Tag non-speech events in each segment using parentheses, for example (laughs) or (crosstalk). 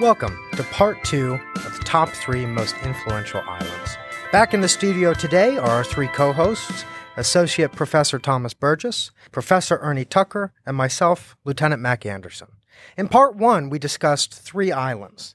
Welcome to part two of the top three most influential islands. Back in the studio today are our three co hosts Associate Professor Thomas Burgess, Professor Ernie Tucker, and myself, Lieutenant Mac Anderson. In part one, we discussed three islands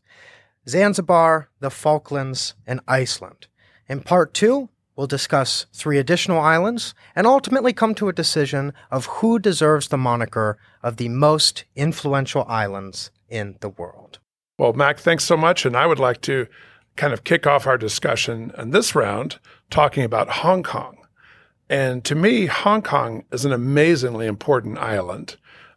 Zanzibar, the Falklands, and Iceland. In part two, we'll discuss three additional islands and ultimately come to a decision of who deserves the moniker of the most influential islands in the world. Well, Mac, thanks so much. And I would like to kind of kick off our discussion in this round talking about Hong Kong. And to me, Hong Kong is an amazingly important island,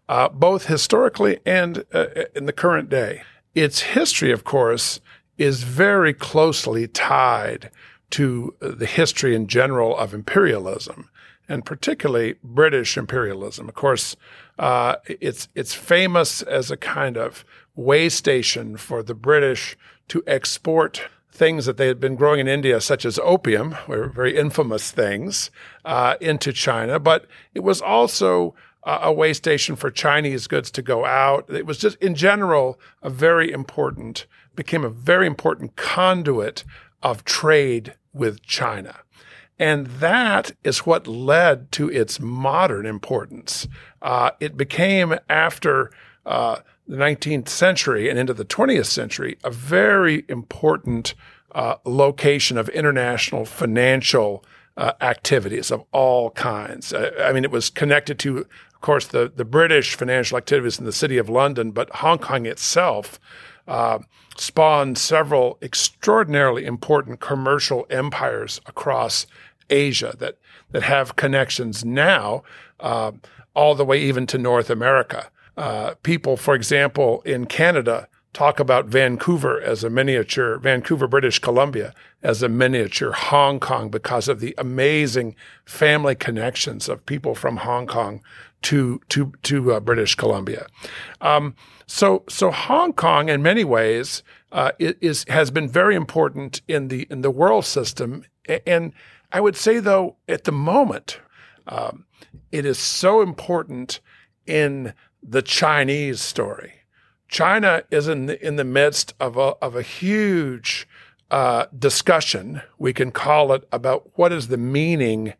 uh, both historically and uh, in the current day. Its history, of course, is very closely tied to the history in general of imperialism, and particularly British imperialism. Of course, uh, it's it's famous as a kind of way station for the British to export things that they had been growing in India, such as opium, were very infamous things, uh, into China. But it was also a way station for Chinese goods to go out. It was just, in general, a very important, became a very important conduit of trade with China. And that is what led to its modern importance. Uh, it became, after uh, the 19th century and into the 20th century, a very important uh, location of international financial uh, activities of all kinds. Uh, I mean, it was connected to, of course, the, the British financial activities in the city of London, but Hong Kong itself uh, spawned several extraordinarily important commercial empires across Asia that, that have connections now uh, all the way even to North America. Uh, people, for example, in Canada, talk about Vancouver as a miniature, Vancouver, British Columbia, as a miniature Hong Kong because of the amazing family connections of people from Hong Kong to to to uh, British Columbia. Um, so so Hong Kong, in many ways, uh, is has been very important in the in the world system, and I would say though at the moment, um, it is so important in the Chinese story. China is in the, in the midst of a, of a huge uh, discussion, we can call it, about what is the meaning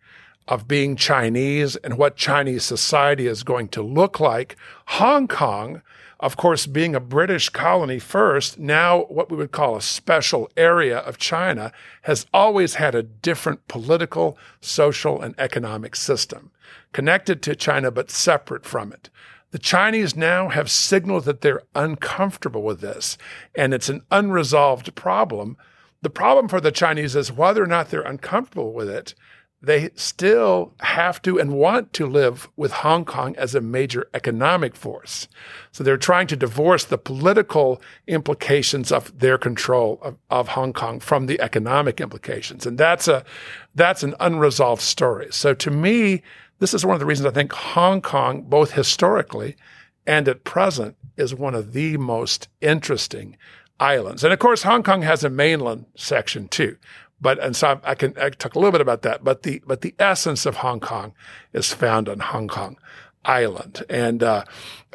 of being Chinese and what Chinese society is going to look like. Hong Kong, of course, being a British colony first, now what we would call a special area of China, has always had a different political, social, and economic system, connected to China but separate from it. The Chinese now have signaled that they're uncomfortable with this, and it's an unresolved problem. The problem for the Chinese is whether or not they're uncomfortable with it, they still have to and want to live with Hong Kong as a major economic force. So they're trying to divorce the political implications of their control of, of, Hong Kong from the economic implications. And that's a that's an unresolved story. So to me, this is one of the reasons I think Hong Kong, both historically and at present, is one of the most interesting islands. And of course, Hong Kong has a mainland section too. But and so I can I talk a little bit about that. But the but the essence of Hong Kong is found on Hong Kong Island, and uh,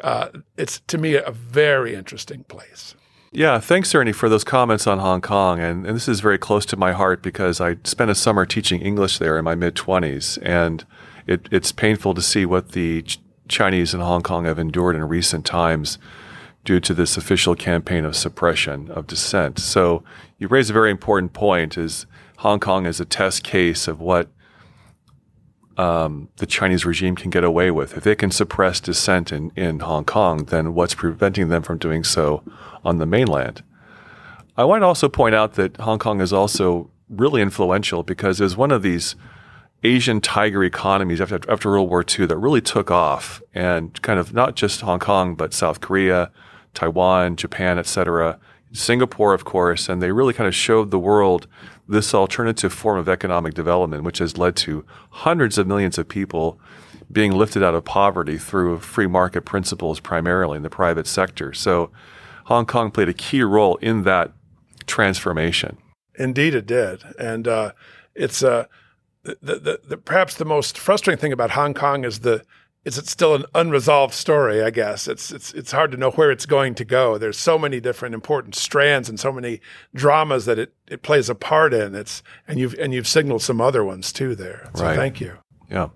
uh, it's to me a very interesting place. Yeah, thanks, Ernie, for those comments on Hong Kong. And, and this is very close to my heart because I spent a summer teaching English there in my mid 20s. And it, it's painful to see what the Ch- Chinese in Hong Kong have endured in recent times due to this official campaign of suppression of dissent. So you raise a very important point: is Hong Kong is a test case of what um, the Chinese regime can get away with. If they can suppress dissent in, in Hong Kong, then what's preventing them from doing so on the mainland? I want to also point out that Hong Kong is also really influential because it was one of these Asian tiger economies after, after World War II that really took off and kind of not just Hong Kong, but South Korea, Taiwan, Japan, etc., Singapore, of course, and they really kind of showed the world this alternative form of economic development, which has led to hundreds of millions of people being lifted out of poverty through free market principles, primarily in the private sector. So Hong Kong played a key role in that transformation. Indeed, it did. And uh, it's uh, the, the, the, perhaps the most frustrating thing about Hong Kong is the is it still an unresolved story? I guess it's it's it's hard to know where it's going to go. There's so many different important strands and so many dramas that it, it plays a part in. It's and you've and you've signaled some other ones too there. So Right. thank you. Yeah.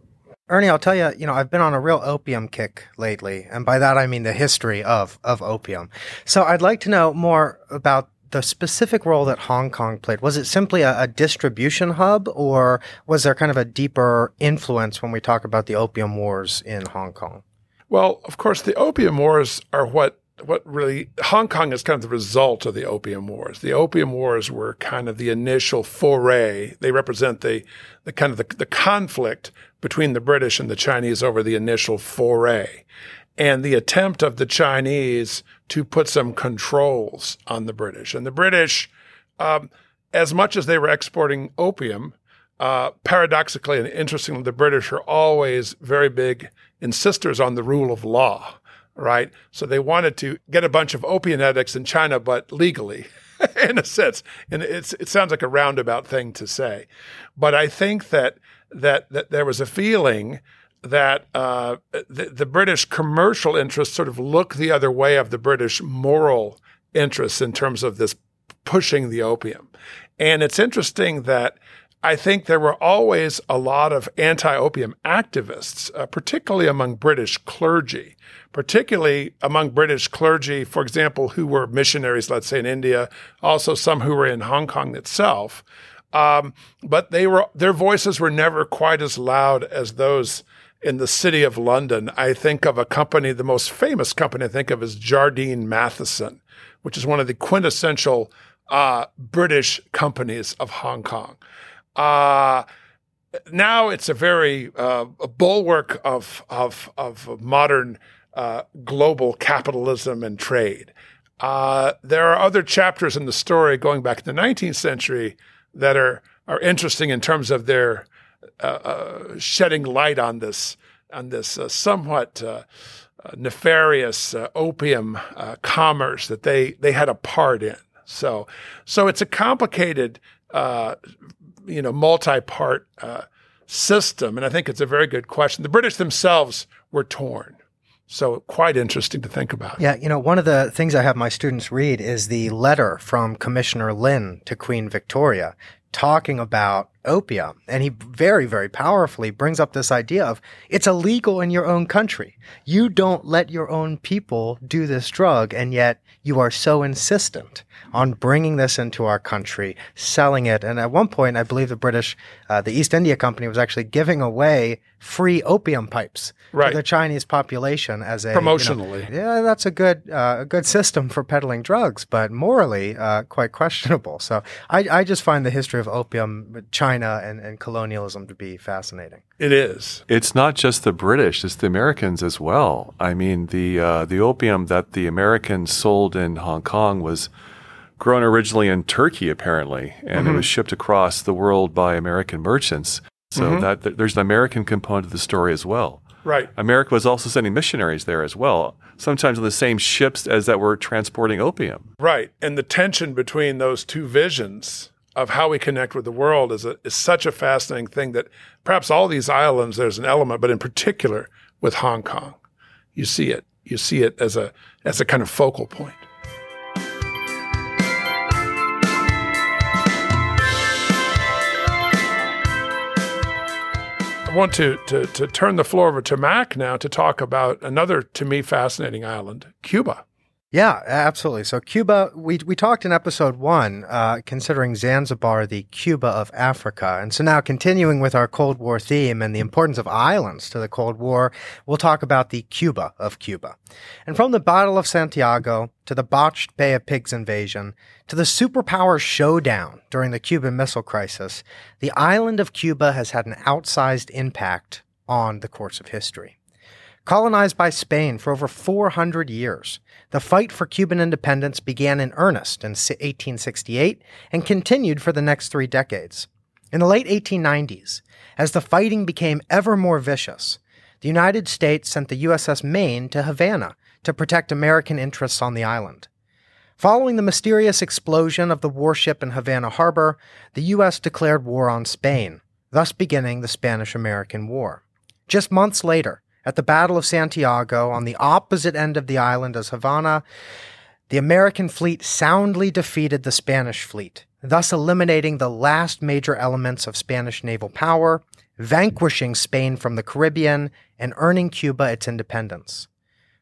Ernie, I'll tell you, you know, I've been on a real opium kick lately, and by that I mean the history of of opium. So I'd like to know more about the specific role that Hong Kong played. Was it simply a, a distribution hub, or was there kind of a deeper influence when we talk about the opium wars in Hong Kong? Well, of course, the opium wars are what what really Hong Kong is kind of the result of the opium wars. The opium wars were kind of the initial foray. They represent the the kind of the, the conflict between the British and the Chinese over the initial foray. And the attempt of the Chinese to put some controls on the British. And the British, um, as much as they were exporting opium, uh, paradoxically and interestingly, the British are always very big insisters on the rule of law, right? So they wanted to get a bunch of opium addicts in China, but legally, (laughs) in a sense. And it sounds like a roundabout thing to say, but I think that that that there was a feeling that uh, the, the British commercial interests sort of look the other way of the British moral interests in terms of this pushing the opium. And it's interesting that I think there were always a lot of anti opium activists, uh, particularly among British clergy, particularly among British clergy, for example, who were missionaries, let's say in India, also some who were in Hong Kong itself. Um, but they were their voices were never quite as loud as those in the city of London. I think of a company, the most famous company I think of is Jardine Matheson, which is one of the quintessential uh, British companies of Hong Kong. Uh, now it's a very uh, a bulwark of of of modern uh, global capitalism and trade. Uh, there are other chapters in the story going back to the 19th century that are are interesting in terms of their uh, uh, shedding light on this on this uh, somewhat uh, nefarious opium commerce that they they had a part in. So so it's a complicated you know multi-part system, and I think it's a very good question. The British themselves were torn. So quite interesting to think about. Yeah, you know, one of the things I have my students read is the letter from Commissioner Lin to Queen Victoria talking about opium. And he very, very powerfully brings up this idea of it's illegal in your own country. You don't let your own people do this drug, and yet you are so insistent on bringing this into our country, selling it. And at one point, I believe the British, uh, the East India Company was actually giving away free opium pipes Right. to the Chinese population as a you know, Promotionally. yeah, that's a good uh, a good system for peddling drugs, but morally uh, quite questionable. So I, I just find the history of opium, China, and, and colonialism to be fascinating. It is. It's not just the British; it's the Americans as well. I mean, the uh, the opium that the Americans sold in Hong Kong was grown originally in Turkey, apparently, and it was shipped across the world by American merchants. So that th- there's an American component to the story as well. Right. America was also sending missionaries there as well, sometimes on the same ships as that were transporting opium. Right. And the tension between those two visions of how we connect with the world is, a, is such a fascinating thing that perhaps all these islands, there's an element, but in particular with Hong Kong, you see it. You see it as a, as a kind of focal point. I want to, to, to turn the floor over to Mac now to talk about another, to me, fascinating island, Cuba. Yeah, absolutely. So Cuba, we we talked in episode one, uh, considering Zanzibar the Cuba of Africa, and so now continuing with our Cold War theme and the importance of islands to the Cold War, we'll talk about the Cuba of Cuba, and from the Battle of Santiago to the botched Bay of Pigs invasion to the superpower showdown during the Cuban Missile Crisis, the island of Cuba has had an outsized impact on the course of history. Colonized by Spain for over 400 years, the fight for Cuban independence began in earnest in 1868 and continued for the next three decades. In the late 1890s, as the fighting became ever more vicious, the United States sent the USS Maine to Havana to protect American interests on the island. Following the mysterious explosion of the warship in Havana Harbor, the U.S. declared war on Spain, thus beginning the Spanish American War. Just months later, at the Battle of Santiago on the opposite end of the island as Havana, the American fleet soundly defeated the Spanish fleet, thus eliminating the last major elements of Spanish naval power, vanquishing Spain from the Caribbean, and earning Cuba its independence.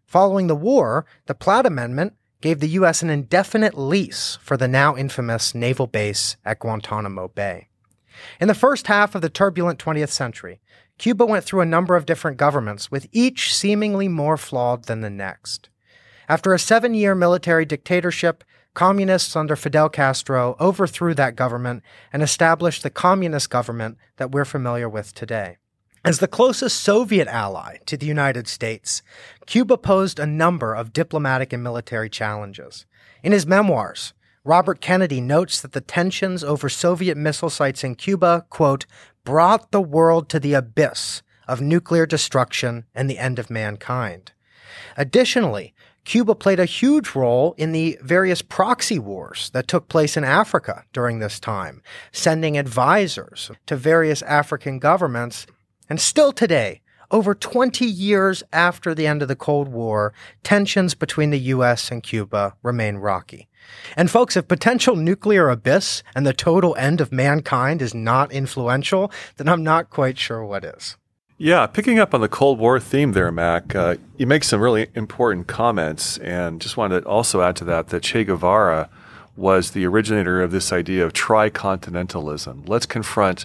Following the war, the Platt Amendment gave the U.S. an indefinite lease for the now infamous naval base at Guantanamo Bay. In the first half of the turbulent 20th century, Cuba went through a number of different governments, with each seemingly more flawed than the next. After a seven year military dictatorship, communists under Fidel Castro overthrew that government and established the communist government that we're familiar with today. As the closest Soviet ally to the United States, Cuba posed a number of diplomatic and military challenges. In his memoirs, Robert Kennedy notes that the tensions over Soviet missile sites in Cuba, quote, brought the world to the abyss of nuclear destruction and the end of mankind. Additionally, Cuba played a huge role in the various proxy wars that took place in Africa during this time, sending advisors to various African governments. And still today, over 20 years after the end of the Cold War, tensions between the U.S. and Cuba remain rocky. And folks, if potential nuclear abyss and the total end of mankind is not influential, then I'm not quite sure what is. Yeah, picking up on the Cold War theme there, Mac, uh, you make some really important comments, and just wanted to also add to that that Che Guevara was the originator of this idea of tricontinentalism. Let's confront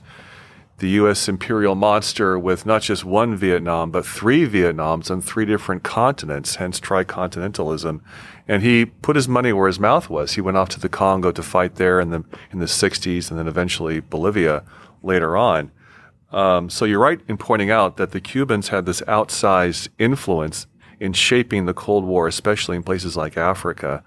the U.S. imperial monster with not just one Vietnam, but three Vietnams on three different continents, hence tricontinentalism. And he put his money where his mouth was. He went off to the Congo to fight there in the in the 60s, and then eventually Bolivia later on. Um, so you're right in pointing out that the Cubans had this outsized influence in shaping the Cold War, especially in places like Africa.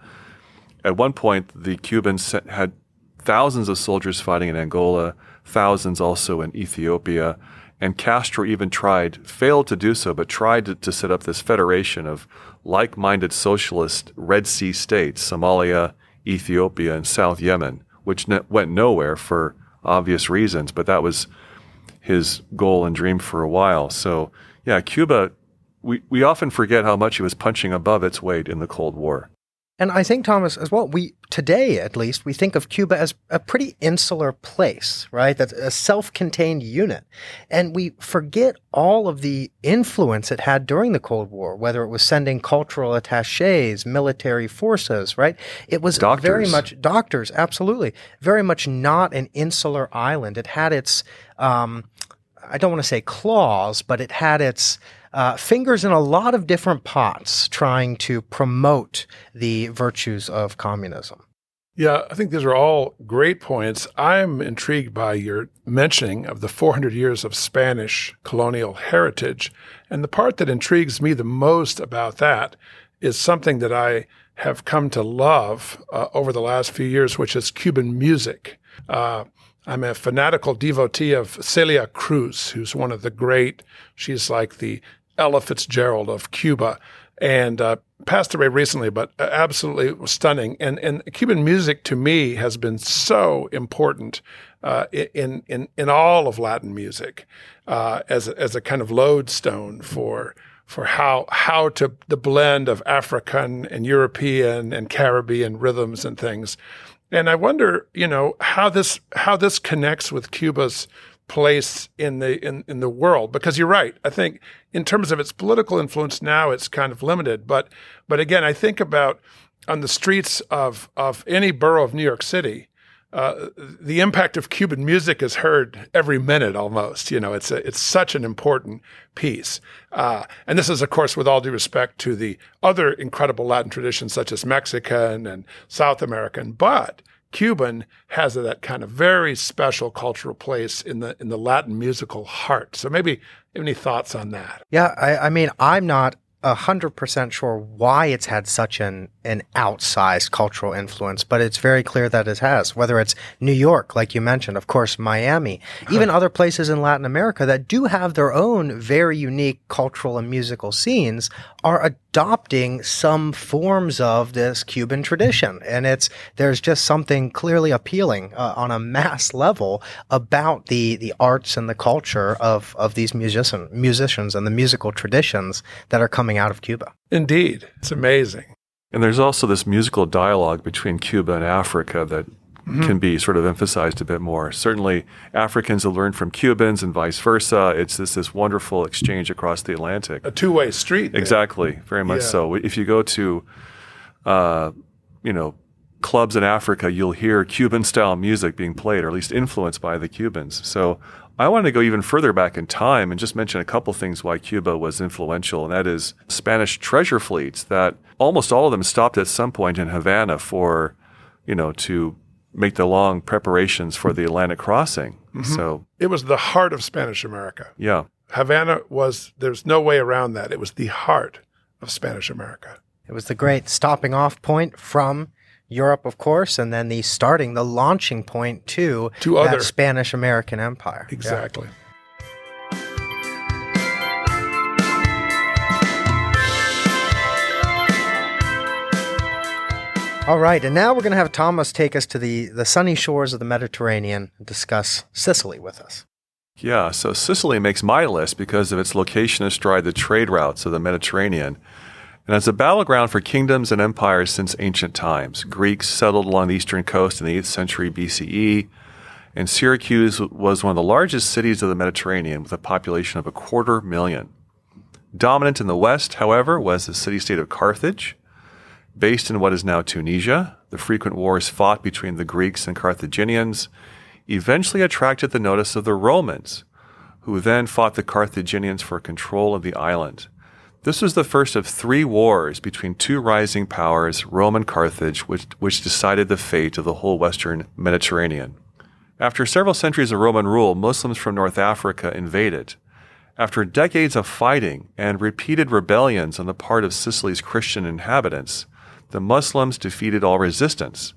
At one point, the Cubans had thousands of soldiers fighting in Angola, thousands also in Ethiopia, and Castro even tried, failed to do so, but tried to, to set up this federation of like minded socialist Red Sea states, Somalia, Ethiopia, and South Yemen, which ne- went nowhere for obvious reasons, but that was his goal and dream for a while. So, yeah, Cuba, we, we often forget how much he was punching above its weight in the Cold War. And I think Thomas as well. We today, at least, we think of Cuba as a pretty insular place, right? That's a self-contained unit, and we forget all of the influence it had during the Cold War. Whether it was sending cultural attaches, military forces, right? It was doctors. very much doctors, absolutely, very much not an insular island. It had its, um, I don't want to say claws, but it had its uh, fingers in a lot of different pots trying to promote the virtues of communism. Yeah, I think these are all great points. I'm intrigued by your mentioning of the 400 years of Spanish colonial heritage. And the part that intrigues me the most about that is something that I have come to love uh, over the last few years, which is Cuban music. Uh, I'm a fanatical devotee of Celia Cruz, who's one of the great, she's like the Ella Fitzgerald of Cuba, and uh, passed away recently, but absolutely stunning. And and Cuban music to me has been so important uh, in in in all of Latin music uh, as a, as a kind of lodestone for for how how to the blend of African and European and Caribbean rhythms and things. And I wonder, you know, how this how this connects with Cuba's place in the in, in the world because you're right i think in terms of its political influence now it's kind of limited but but again i think about on the streets of of any borough of new york city uh, the impact of Cuban music is heard every minute almost. You know, it's a, it's such an important piece. Uh, and this is, of course, with all due respect to the other incredible Latin traditions such as Mexican and South American. But Cuban has that kind of very special cultural place in the in the Latin musical heart. So maybe any thoughts on that? Yeah, I, I mean, I'm not 100% sure why it's had such an, an outsized cultural influence, but it's very clear that it has. Whether it's New York, like you mentioned, of course, Miami, even other places in Latin America that do have their own very unique cultural and musical scenes are adopting some forms of this Cuban tradition. And it's, there's just something clearly appealing uh, on a mass level about the, the arts and the culture of, of these musician, musicians and the musical traditions that are coming out of Cuba. Indeed. It's amazing. And there's also this musical dialogue between Cuba and Africa that mm-hmm. can be sort of emphasized a bit more. Certainly, Africans have learned from Cubans and vice versa. It's this, this wonderful exchange across the Atlantic. A two way street. There. Exactly, very much yeah. so. If you go to, uh, you know, clubs in Africa, you'll hear Cuban style music being played, or at least influenced by the Cubans. So I want to go even further back in time and just mention a couple things why Cuba was influential, and that is Spanish treasure fleets that almost all of them stopped at some point in Havana for, you know, to make the long preparations for the Atlantic crossing. Mm-hmm. So it was the heart of Spanish America. Yeah. Havana was, there's no way around that. It was the heart of Spanish America. It was the great stopping off point from Europe, of course, and then the starting, the launching point to, to other Spanish American Empire. Exactly. Yeah. All right, and now we're going to have Thomas take us to the, the sunny shores of the Mediterranean and discuss Sicily with us. Yeah, so Sicily makes my list because of its location astride the trade routes of the Mediterranean and as a battleground for kingdoms and empires since ancient times. Greeks settled along the eastern coast in the 8th century BCE, and Syracuse was one of the largest cities of the Mediterranean with a population of a quarter million. Dominant in the west, however, was the city state of Carthage. Based in what is now Tunisia, the frequent wars fought between the Greeks and Carthaginians eventually attracted the notice of the Romans, who then fought the Carthaginians for control of the island. This was the first of three wars between two rising powers, Rome and Carthage, which, which decided the fate of the whole Western Mediterranean. After several centuries of Roman rule, Muslims from North Africa invaded. After decades of fighting and repeated rebellions on the part of Sicily's Christian inhabitants, the Muslims defeated all resistance.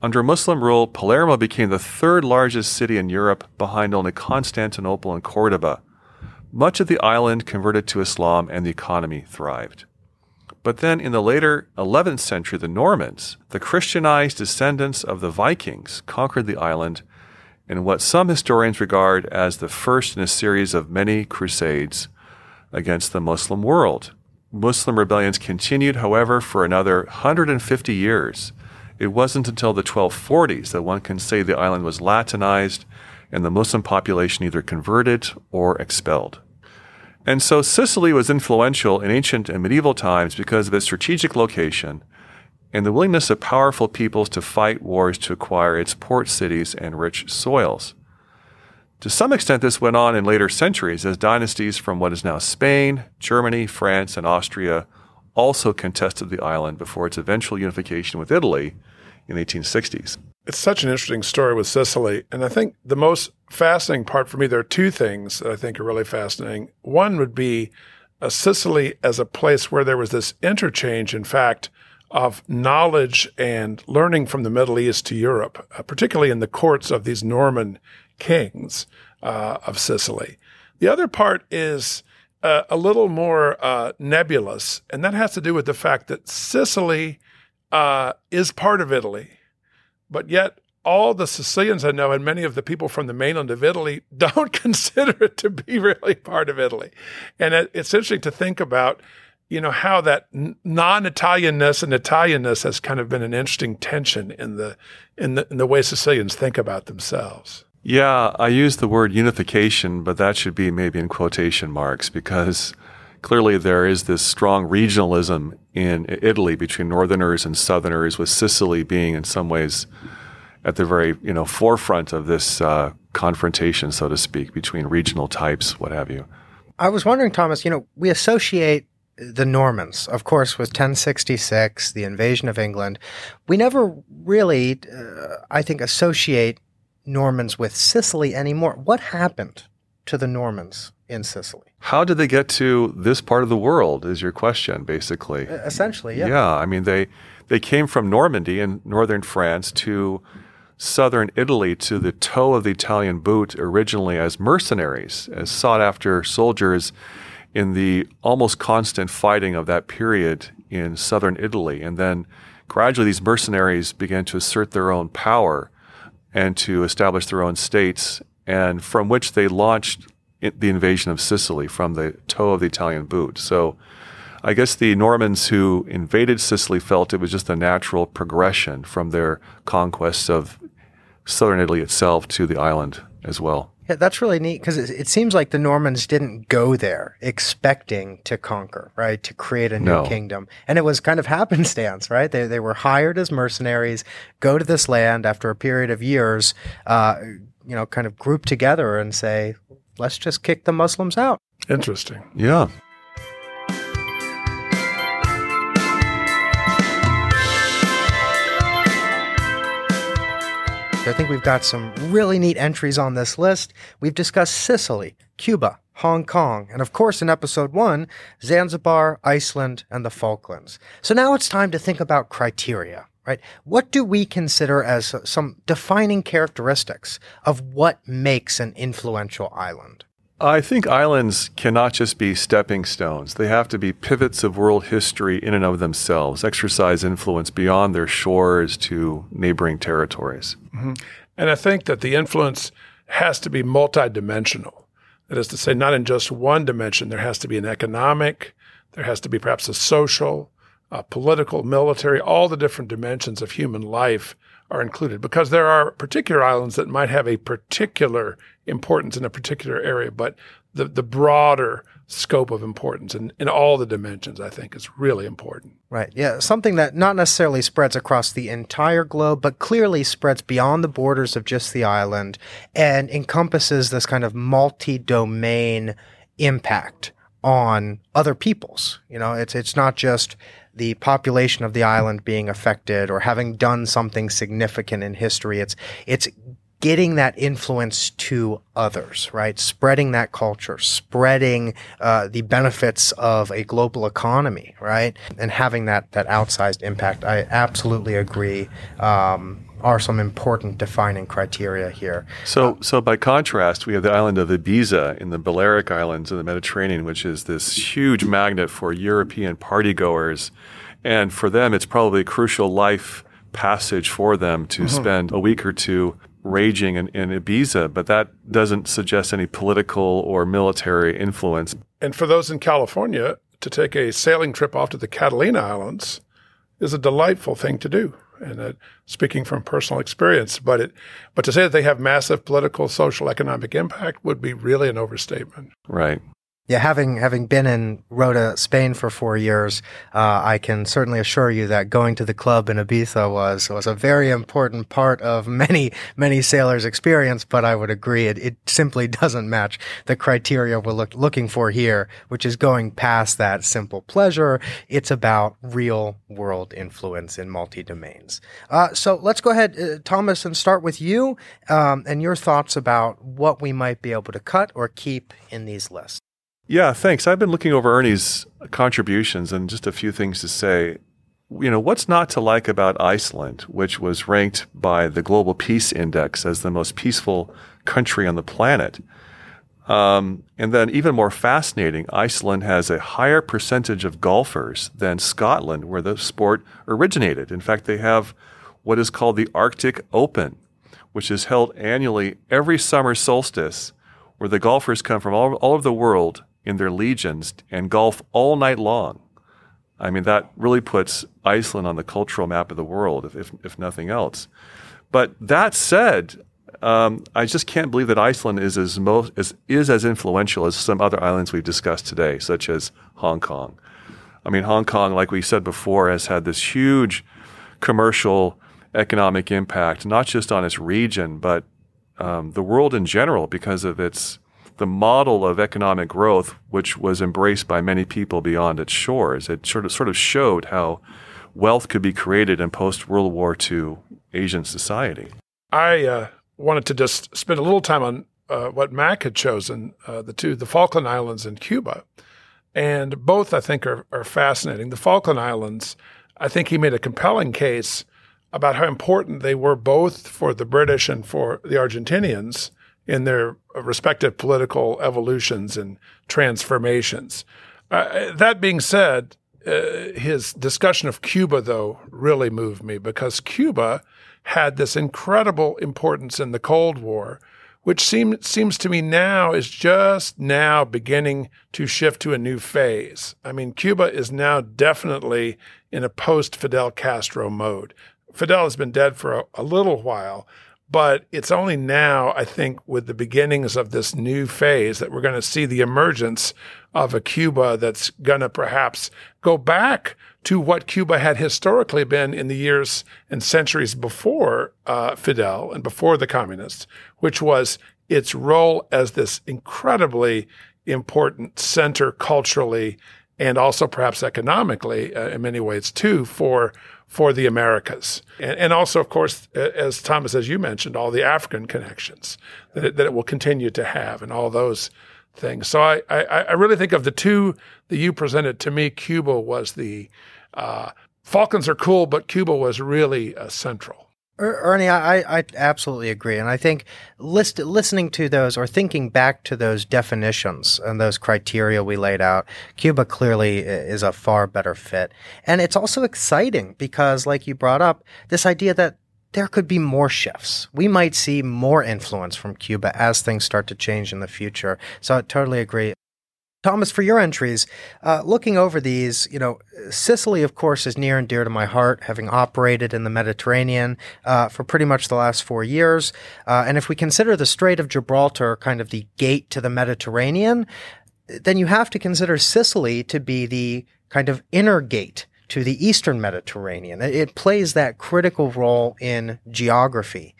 Under Muslim rule, Palermo became the third largest city in Europe behind only Constantinople and Cordoba. Much of the island converted to Islam and the economy thrived. But then in the later 11th century, the Normans, the Christianized descendants of the Vikings, conquered the island in what some historians regard as the first in a series of many crusades against the Muslim world. Muslim rebellions continued, however, for another 150 years. It wasn't until the 1240s that one can say the island was Latinized and the Muslim population either converted or expelled. And so Sicily was influential in ancient and medieval times because of its strategic location and the willingness of powerful peoples to fight wars to acquire its port cities and rich soils. To some extent, this went on in later centuries as dynasties from what is now Spain, Germany, France, and Austria also contested the island before its eventual unification with Italy in the 1860s. It's such an interesting story with Sicily. And I think the most fascinating part for me, there are two things that I think are really fascinating. One would be uh, Sicily as a place where there was this interchange, in fact, of knowledge and learning from the Middle East to Europe, uh, particularly in the courts of these Norman kings uh, of Sicily. The other part is uh, a little more uh, nebulous, and that has to do with the fact that Sicily uh, is part of Italy. But yet, all the Sicilians I know and many of the people from the mainland of Italy (laughs) don't (laughs) consider it to be really part of Italy. And it, it's interesting to think about, you know, how that non-Italianness and Italianness has kind of been an interesting tension in the in the in the way Sicilians think about themselves. Yeah, I use the word unification, but that should be maybe in quotation marks because clearly there is this strong regionalism in Italy between northerners and southerners, with Sicily being in some ways at the very you know forefront of this uh, confrontation, so to speak, between regional types, what have you. I was wondering, Thomas. You know, we associate the Normans, of course, with 1066, the invasion of England. We never really, uh, I think, associate Normans with Sicily anymore. What happened to the Normans in Sicily? how did they get to this part of the world? Is your question basically? Essentially, yeah. Yeah, I mean they they came from Normandy in northern France to southern Italy to the toe of the Italian boot originally as mercenaries, as sought after soldiers in the almost constant fighting of that period in southern Italy. And then gradually these mercenaries began to assert their own power and to establish their own states, and from which they launched the invasion of Sicily from the toe of the Italian boot. So I guess the Normans who invaded Sicily felt it was just a natural progression from their conquests of southern Italy itself to the island as well. Yeah, that's really neat because it, it, seems like the Normans didn't go there expecting to conquer, right? To create a new no. kingdom. And it was kind of (laughs) happenstance, right? They, they were hired as mercenaries, go to this land after a period of years, uh, you know, kind of group together and say, let's just kick the Muslims out. Interesting. Yeah. I think we've got some really neat entries on this list. We've discussed Sicily, Cuba, Hong Kong, and of course, in episode one, Zanzibar, Iceland, and the Falklands. So now it's time to think about criteria, right? What do we consider as some defining characteristics of what makes an influential island? I think islands cannot just be stepping stones. They have to be pivots of world history in and of themselves, exercise influence beyond their shores to neighboring territories. Mm-hmm. And I think that the influence has to be multidimensional. That is to say, not in just one dimension. There has to be an economic, there has to be perhaps a social, a political, military, all the different dimensions of human life are included because there are particular islands that might have a particular importance in a particular area, but the, the broader scope of importance and in all the dimensions, I think, is really important. Right. Yeah. Something that not necessarily spreads across the entire globe, but clearly spreads beyond the borders of just the island and encompasses this kind of multi domain impact on other peoples. You know, it's it's not just the population of the island being affected or having done something significant in history. It's it's getting that influence to others, right? Spreading that culture, spreading uh, the benefits of a global economy, right? And having that that outsized impact. I absolutely agree. Um, are some important defining criteria here. So, so by contrast, we have the island of Ibiza in the Balearic Islands in the Mediterranean, which is this huge magnet for European partygoers, and for them, it's probably a crucial life passage for them to mm-hmm. spend a week or two raging in, in Ibiza, but that doesn't suggest any political or military influence. And for those in California, to take a sailing trip off to the Catalina Islands is a delightful thing to do and uh, speaking from personal experience. But it, but to say that they have massive political, social, economic impact would be really an overstatement. Right. Yeah, having having been in Rota, Spain for four years, uh, I can certainly assure you that going to the club in Ibiza was was a very important part of (laughs) many many sailors' experience. But I would agree, it, it simply doesn't match the criteria we're look, looking for here, which is going past that simple pleasure. It's about real world influence in multi domains. Uh, so let's go ahead, uh, Thomas, and start with you um, and your thoughts about what we might be able to cut or keep in these lists. Yeah, thanks. I've been looking over Ernie's contributions and just a few things to say. You know, what's not to like about Iceland, which was ranked by the Global Peace Index as the most peaceful country on the planet? Um, and then, even more fascinating, Iceland has a higher percentage of golfers than Scotland, where the sport originated. In fact, they have what is called the Arctic Open, which is held annually every summer solstice, where the golfers come from all, all over the world in their legions and golf all night long. I mean, that really puts Iceland on the cultural map of the world, if, if, if nothing else. But that said, um, I just can't believe that Iceland is as, most, is, is as influential as some other islands we've discussed today, such as Hong Kong. I mean, Hong Kong, like we said before, has had this huge commercial economic impact, not just on its region, but um, the world in general because of its the model of economic growth, which was embraced by many people beyond its shores. It sort of sort of showed how wealth could be created in post World War II Asian society. I uh, wanted to just spend a little time on uh, what Mac had chosen, uh, the two, the Falkland Islands and Cuba. And both, I think, are, are fascinating. The Falkland Islands, I think he made a compelling case about how important they were both for the British and for the Argentinians in their respective political evolutions and transformations. Uh, that being said, uh, his discussion of Cuba, though, really moved me because Cuba had this incredible importance in the Cold War, which seem, seems to me now is just now beginning to shift to a new phase. I mean, Cuba is now definitely in a post Fidel Castro mode. Fidel has been dead for a, a little while, but it's only now, I think, with the beginnings of this new phase that we're going to see the emergence of a Cuba that's going to perhaps go back to what Cuba had historically been in the years and centuries before uh, Fidel and before the communists, which was its role as this incredibly important center culturally and also perhaps economically uh, in many ways too for for the Americas. And, and, also, of course, as Thomas, as you mentioned, all the African connections that it, that it will continue to have and all those things. So I, I, I, really think of the two that you presented to me, Cuba was the, uh, Falklands are cool, but Cuba was really uh, central. Er, Ernie, I, I absolutely agree. And I think list, listening to those or thinking back to those definitions and those criteria we laid out, Cuba clearly is a far better fit. And it's also exciting because, like you brought up, this idea that there could be more shifts. We might see more influence from Cuba as things start to change in the future. So I totally agree. Thomas, for your entries, uh, looking over these, you know, Sicily, of course, is near and dear to my heart, having operated in the Mediterranean uh, for pretty much the last four years. Uh, and if we consider the Strait of Gibraltar kind of the gate to the Mediterranean, then you have to consider Sicily to be the kind of inner gate to the eastern Mediterranean. It plays that critical role in geography.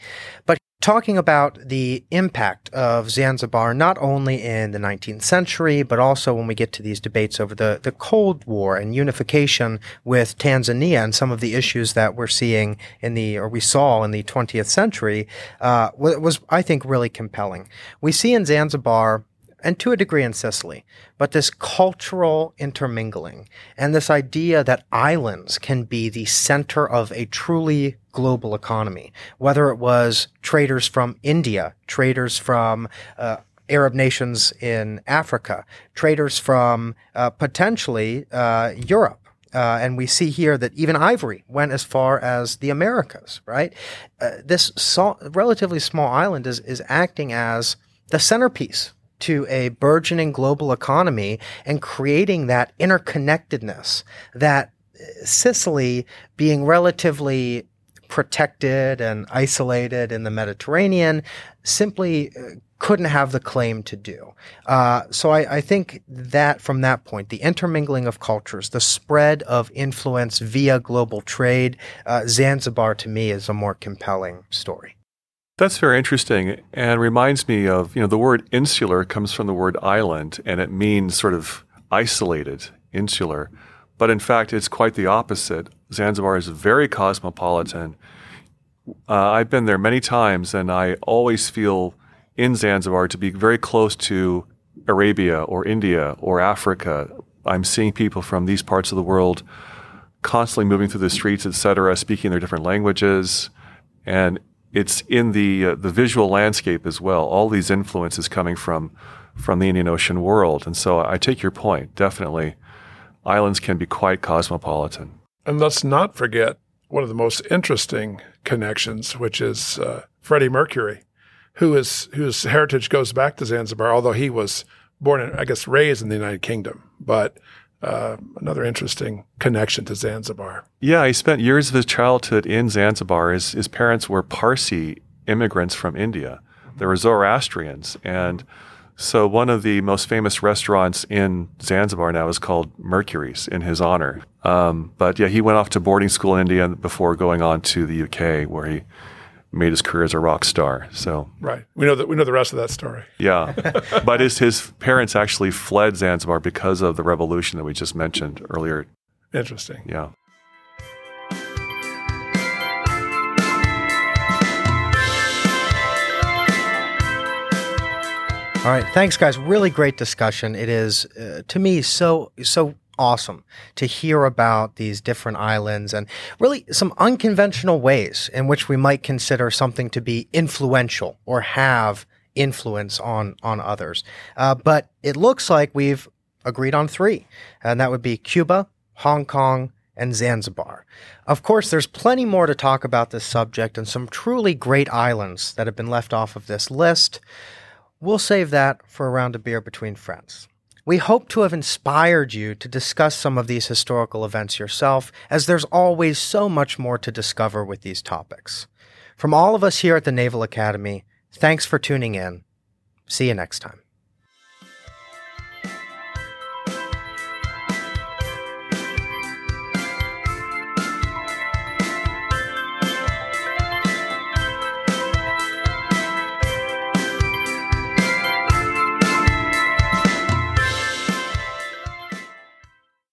But talking about the impact of Zanzibar not only in the 19th century, but also when we get to these debates over the, the Cold War and unification with Tanzania and some of the issues that we're seeing in the, or we saw in the 20th century, uh, was, I think, really compelling. We see in Zanzibar and to a degree in Sicily, but this cultural intermingling and this idea that islands can be the center of a truly global economy, whether it was traders from India, traders from uh, Arab nations in Africa, traders from uh, potentially uh, Europe. Uh, and we see here that even ivory went as far as the Americas, right? Uh, this relatively small island is, is acting as the centerpiece to a burgeoning global economy and creating that interconnectedness that Sicily being relatively protected and isolated in the Mediterranean simply uh, couldn't have the claim to do. Uh, so I, I, think that from that point, the intermingling of cultures, the spread of influence via global trade, uh, Zanzibar to me is a more compelling story. That's very interesting and reminds me of, you know, the word insular comes from the word island and it means sort of isolated, insular. But in fact, it's quite the opposite. Zanzibar is very cosmopolitan. Uh, I've been there many times and I always feel in Zanzibar to be very close to Arabia or India or Africa. I'm seeing people from these parts of the world constantly moving through the streets, etc., speaking their different languages. And it's in the uh, the visual landscape as well. All these influences coming from from the Indian Ocean world, and so I take your point. Definitely, islands can be quite cosmopolitan. And let's not forget one of the most interesting connections, which is uh, Freddie Mercury, who is whose heritage goes back to Zanzibar, although he was born, in, I guess, raised in the United Kingdom, but uh, another interesting connection to Zanzibar. Yeah, he spent years of his childhood in Zanzibar. His, his parents were Parsi immigrants from India. They were Zoroastrians. And so one of the most famous restaurants in Zanzibar now is called Mercury's in his honor. Um, but yeah, he went off to boarding school in India before going on to the UK, where he made his career as a rock star. So right, we know that we know the rest of that story. Yeah, (laughs) but his his parents actually fled Zanzibar because of the revolution that we just mentioned earlier. Interesting. Yeah. All right, thanks, guys. Really great discussion. It is, uh, to me, so so awesome to hear about these different islands and really some unconventional ways in which we might consider something to be influential or have influence on on others. Uh, but it looks like we've agreed on three, and that would be Cuba, Hong Kong, and Zanzibar. Of course, there's plenty more to talk about this subject and some truly great islands that have been left off of this list. We'll save that for a round of beer between friends. We hope to have inspired you to discuss some of these historical events yourself, as there's always so much more to discover with these topics. From all of us here at the Naval Academy, thanks for tuning in. See you next time.